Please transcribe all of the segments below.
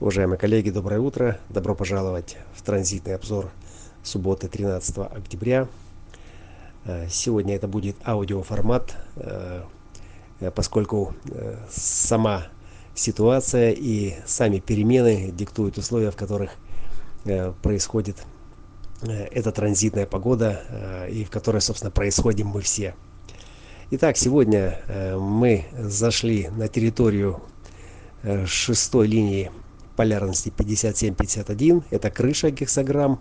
Уважаемые коллеги, доброе утро. Добро пожаловать в транзитный обзор субботы 13 октября. Э, сегодня это будет аудиоформат, э, э, поскольку сама ситуация и сами перемены диктуют условия, в которых происходит эта транзитная погода и в которой, собственно, происходим мы все. Итак, сегодня мы зашли на территорию шестой линии полярности 57-51. Это крыша гексограмм.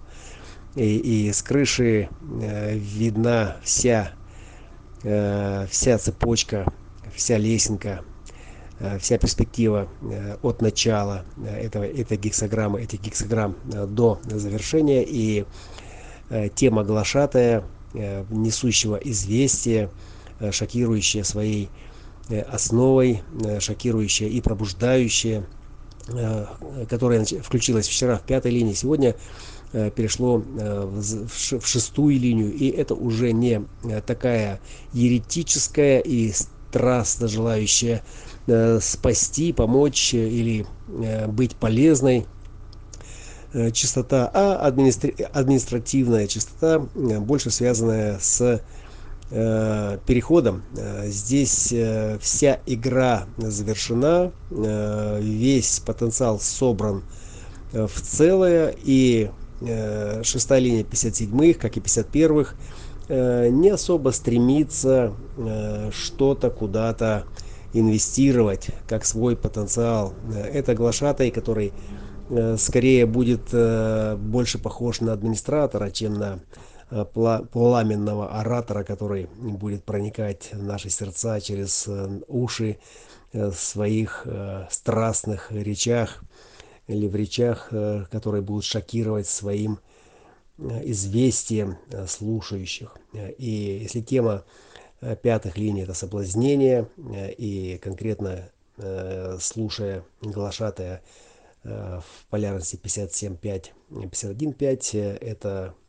И, и с крыши э, видна вся, э, вся цепочка, вся лесенка, э, вся перспектива э, от начала э, этого, этой гексограммы, этих гексограмм э, до завершения. И э, тема глашатая, э, несущего известие, э, шокирующая своей э, основой, э, шокирующая и пробуждающая – которое включилось вчера в пятой линии, сегодня э, перешло э, в шестую линию. И это уже не такая еретическая и страстно желающая спасти, помочь или быть полезной чистота, а административная чистота, больше связанная с Э, переходом. Э, здесь э, вся игра завершена, весь потенциал собран в целое, и шестая линия 57-х, как и 51-х, не особо стремится что-то куда-то инвестировать как свой потенциал. Это глашатай, который скорее будет больше похож на администратора, чем на Э, пламенного оратора, который будет проникать в наши сердца через э, уши э, своих страстных речах или в речах, которые будут шокировать своим известием слушающих. И если тема пятых линий это соблазнение, и конкретно слушая глашатая в полярности 57.5, 51.5, это Э,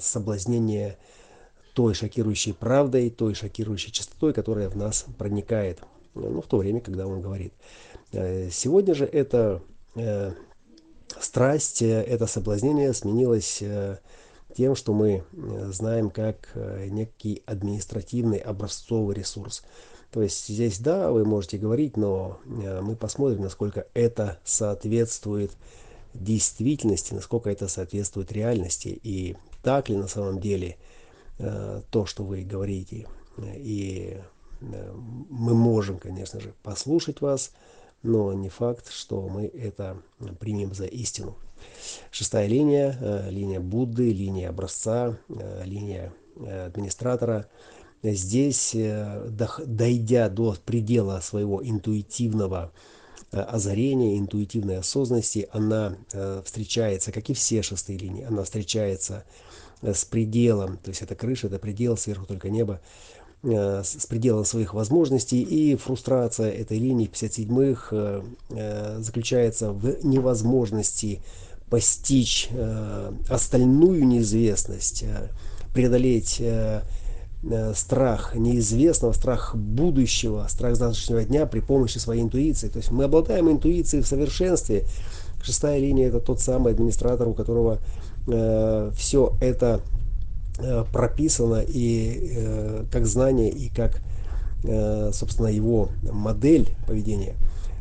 соблазнение той шокирующей правдой, той шокирующей частотой, которая в нас проникает, ну, в то время, когда он говорит. Э, сегодня же это э, страсть, это соблазнение сменилось тем, что мы знаем как некий административный образцовый ресурс. То есть здесь, да, вы можете говорить, но мы посмотрим, насколько это соответствует действительности, насколько это соответствует реальности и так ли на самом деле э, то, что вы говорите. И э, мы можем, конечно же, послушать вас, но не факт, что мы это примем за истину. Шестая линия, э, линия Будды, линия образца, линия администратора. Здесь, дойдя до предела своего интуитивного озарения, интуитивной осознанности, она э, встречается, как и все шестые линии, она встречается э, с пределом, то есть это крыша, это предел, сверху только небо, с пределом своих возможностей, и фрустрация этой линии 57-х заключается в невозможности постичь остальную неизвестность, преодолеть Э, страх неизвестного, страх будущего, страх завтрашнего дня при помощи своей интуиции. То есть мы обладаем интуицией в совершенстве. Шестая линия это тот самый администратор, у которого э, все это э, прописано и э, как знание, и как, э, собственно, его модель поведения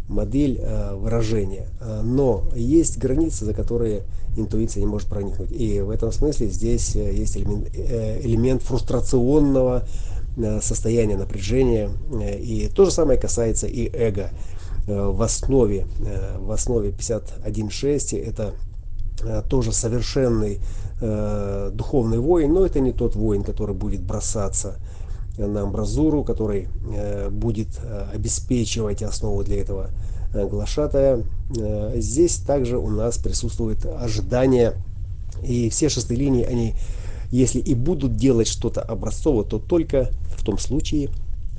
модель э, выражения. Э, но есть границы, за которые интуиция не может проникнуть. И в этом смысле здесь э, есть элемент, элемент фрустрационного состояния напряжения. И то же самое касается и эго. В основе, в основе 51.6 это тоже совершенный духовный воин, но это не тот воин, который будет бросаться на амбразуру, который э, будет э, обеспечивать основу для этого э, глашатая. Здесь также у нас присутствует ожидание, и все шестые линии, они, если и будут делать что-то образцово, то только в том случае,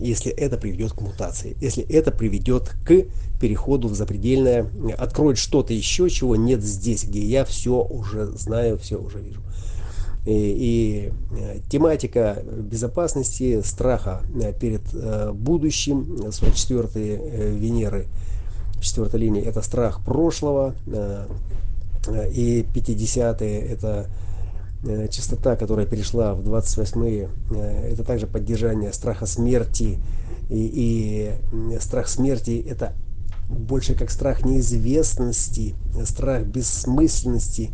если это приведет к мутации, если это приведет к переходу в запредельное, откроет что-то еще, чего нет здесь, где я все уже знаю, все уже вижу и, и э, тематика безопасности, страха э, перед э, будущим, 44 Венеры. В четвертой линии это страх прошлого, и 50-е это частота, которая перешла в 28-е, это также поддержание страха смерти, и, и страх смерти это больше как страх неизвестности, страх бессмысленности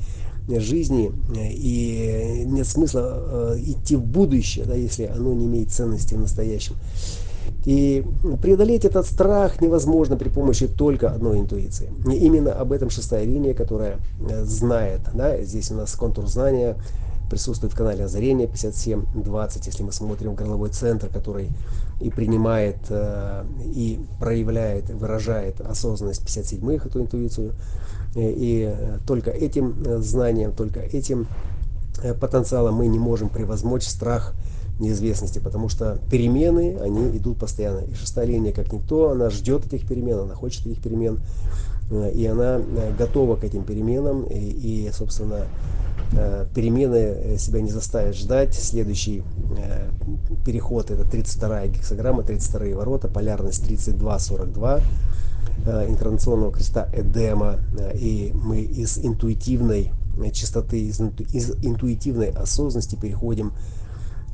жизни, и нет смысла э, идти в будущее, да, если оно не имеет ценности в настоящем. И преодолеть этот страх невозможно при помощи только одной интуиции. И именно об этом шестая линия, которая э, знает. Да, здесь у нас контур знания присутствует в канале озарения 5720, если мы смотрим горловой центр, который и принимает, э, и проявляет, выражает осознанность 57-х, эту интуицию. И только этим э, знанием, только этим э, потенциалом мы не можем превозмочь страх неизвестности, потому что перемены, они идут постоянно. И шестая линия, как никто, она ждет этих перемен, она хочет этих перемен, и она готова к этим переменам, и, и собственно, Э, перемены э, себя не заставят ждать. Следующий э, переход это 32 гексограмма, 32 ворота, полярность 32-42 инкарнационного креста Эдема. И мы из интуитивной чистоты, из интуитивной осознанности переходим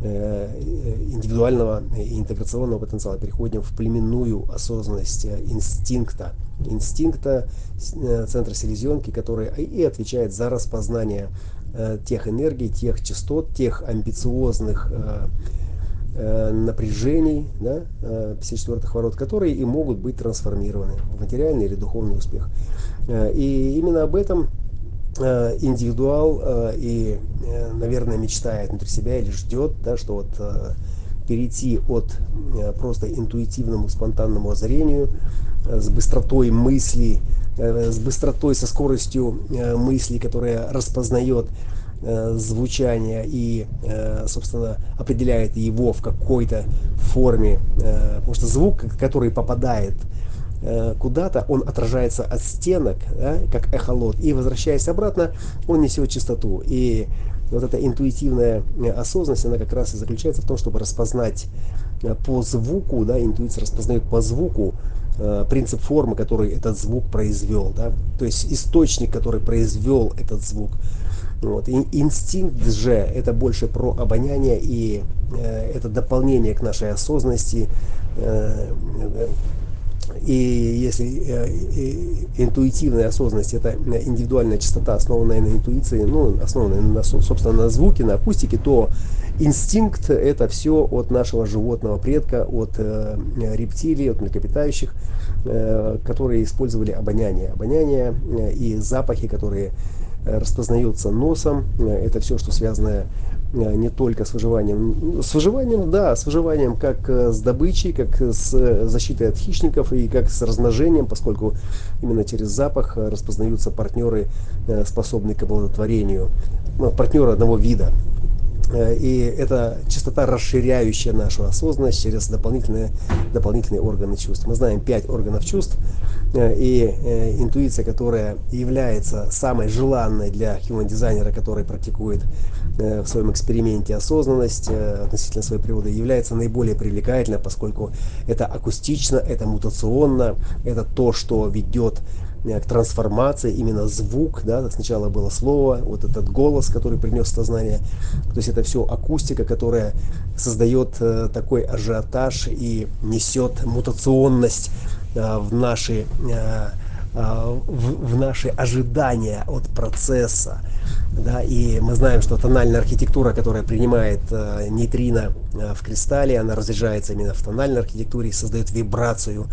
индивидуального и интеграционного потенциала переходим в племенную осознанность инстинкта инстинкта центра селезенки который и отвечает за распознание Э, тех энергий, тех частот, тех амбициозных э, э, напряжений да, 54-х ворот, которые и могут быть трансформированы в материальный или духовный успех. И именно об этом индивидуал и, наверное, мечтает внутри себя или ждет, да, что вот перейти от просто интуитивному спонтанному озарению с быстротой мысли Э, с быстротой, со скоростью э, мысли, которая распознает э, звучание и, собственно, определяет его в какой-то форме. Потому что звук, который попадает куда-то, он отражается от стенок, да, как эхолот, и возвращаясь обратно, он несет чистоту. И вот эта интуитивная осознанность, она как раз и заключается в том, чтобы распознать по звуку, да, интуиция распознает по звуку Э, принцип формы, который этот звук произвел, да, то есть источник, который произвел этот звук. Вот. И инстинкт же это больше про обоняние и э, это дополнение к нашей осознанности. Э, и если э, интуитивная осознанность это индивидуальная частота, основанная на интуиции, ну, основанная на, собственно, на звуке, на акустике, то инстинкт это все от нашего животного предка, от э, рептилий, от млекопитающих, э, которые использовали обоняние. Обоняние э, и запахи, которые э, распознаются носом, э, это все, что связано э, не только с выживанием. С выживанием, да, с выживанием как с добычей, как с защитой от хищников и как с размножением, поскольку именно через запах распознаются партнеры, способные к оплодотворению, партнеры одного вида. Э, и это частота, расширяющая нашу осознанность через дополнительные, дополнительные органы чувств. Мы знаем пять органов чувств, э, и э, интуиция, которая является самой желанной для human дизайнера, который практикует в своем эксперименте осознанность относительно своей природы, является наиболее привлекательной, поскольку это акустично, это мутационно, это то, что ведет к трансформации, именно звук, да, сначала было слово, вот этот голос, который принес сознание, то есть это все акустика, которая создает э, такой ажиотаж и несет мутационность э, в наши э, э, в наши ожидания от процесса. Да, и мы знаем, что тональная архитектура, которая принимает э, нейтрино э, в кристалле, она разряжается именно в тональной архитектуре и создает вибрацию,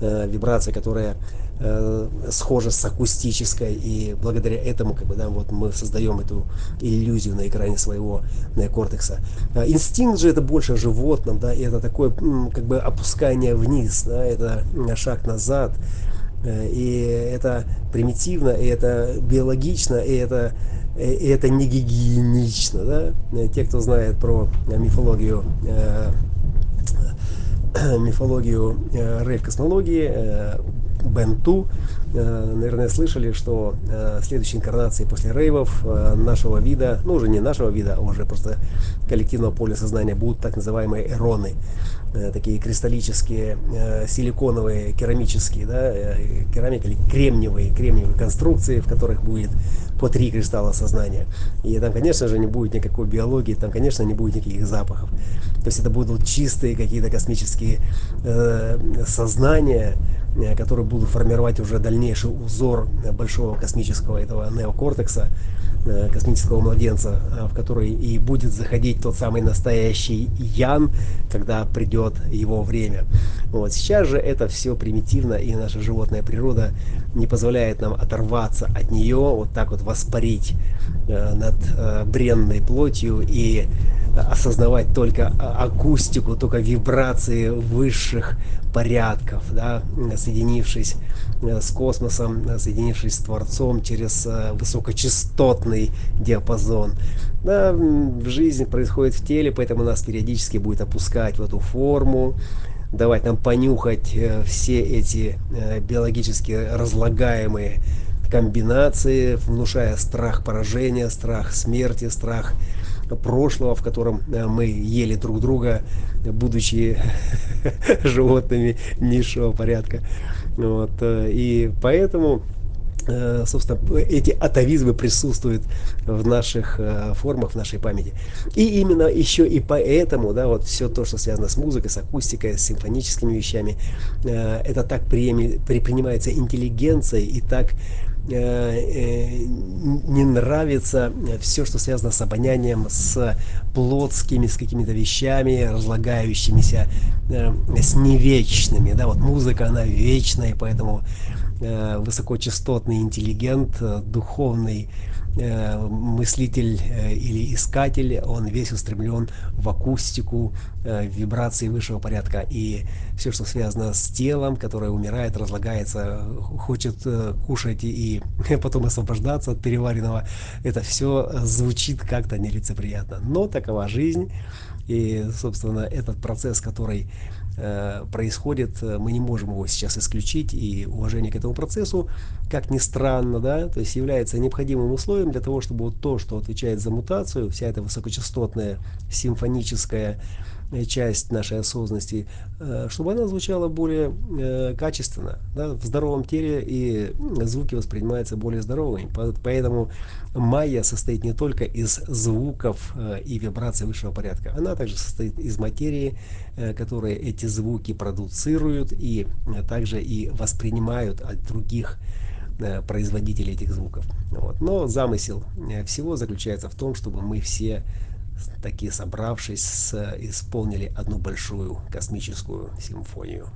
э, вибрация, которая э, схожа с акустической, и благодаря этому как бы, да, вот мы создаем эту иллюзию на экране своего неокортекса. А инстинкт же это больше о да, и это такое как бы опускание вниз, да, это шаг назад, э, и это примитивно, и это биологично, и это и это не гигиенично, да? Те, кто знает про мифологию э, мифологию э, рейв-космологии, э, Бенту, наверное, слышали, что следующей инкарнацией после рейвов нашего вида, ну уже не нашего вида, а уже просто коллективного поля сознания будут так называемые эроны. Э, такие кристаллические, э, силиконовые, керамические, да, э, керамика или кремниевые, кремниевые конструкции, в которых будет по три кристалла сознания. И там, конечно же, не будет никакой биологии, там, конечно, не будет никаких запахов. То есть это будут чистые какие-то космические э, сознания, которые будут формировать уже дальнейший узор большого космического этого неокортекса, Э, космического младенца, э, в который и будет заходить тот самый настоящий Ян, когда придет его время. Вот. Сейчас же это все примитивно, и наша животная природа не позволяет нам оторваться от нее, вот так вот воспарить э, над бренной плотью и осознавать только акустику, только вибрации высших порядков, да, соединившись Э, с космосом, э, соединившись с Творцом через э, высокочастотный диапазон. Да, жизнь происходит в теле, поэтому нас периодически будет опускать в эту форму, давать нам понюхать все эти биологически разлагаемые комбинации, внушая страх поражения, страх смерти, страх прошлого, в котором мы ели друг друга, будучи животными низшего порядка. Вот, э, и поэтому э, собственно, эти атовизмы присутствуют в наших э, формах, в нашей памяти. И именно еще и поэтому, да, вот все то, что связано с музыкой, с акустикой, с симфоническими вещами, это так принимается интеллигенцией и так не нравится все, что связано с обонянием, с плотскими, с какими-то вещами, разлагающимися, с невечными. Да, вот музыка, она вечная, поэтому высокочастотный интеллигент, духовный Э, мыслитель э, или искатель, он весь устремлен в акустику, э, вибрации высшего порядка. И все, что связано с телом, которое умирает, разлагается, хочет кушать и потом освобождаться от переваренного, это все звучит как-то нелицеприятно. Но такова жизнь. И, собственно, этот процесс, который Э, происходит, э, мы не можем его сейчас исключить, и уважение к этому процессу, как ни странно, да, то есть является необходимым условием для того, чтобы вот то, что отвечает за мутацию, вся эта высокочастотная симфоническая Э, часть нашей осознанности, э, чтобы она звучала более э, качественно. Да? В здоровом теле и звуки воспринимаются более здоровыми. Поэтому майя состоит не только из звуков и вибраций высшего порядка, она также состоит из материи, которые эти звуки продуцируют и также и воспринимают от других производителей этих звуков. Вот. Но замысел всего заключается в том, чтобы мы все такие собравшись, исполнили одну большую космическую симфонию.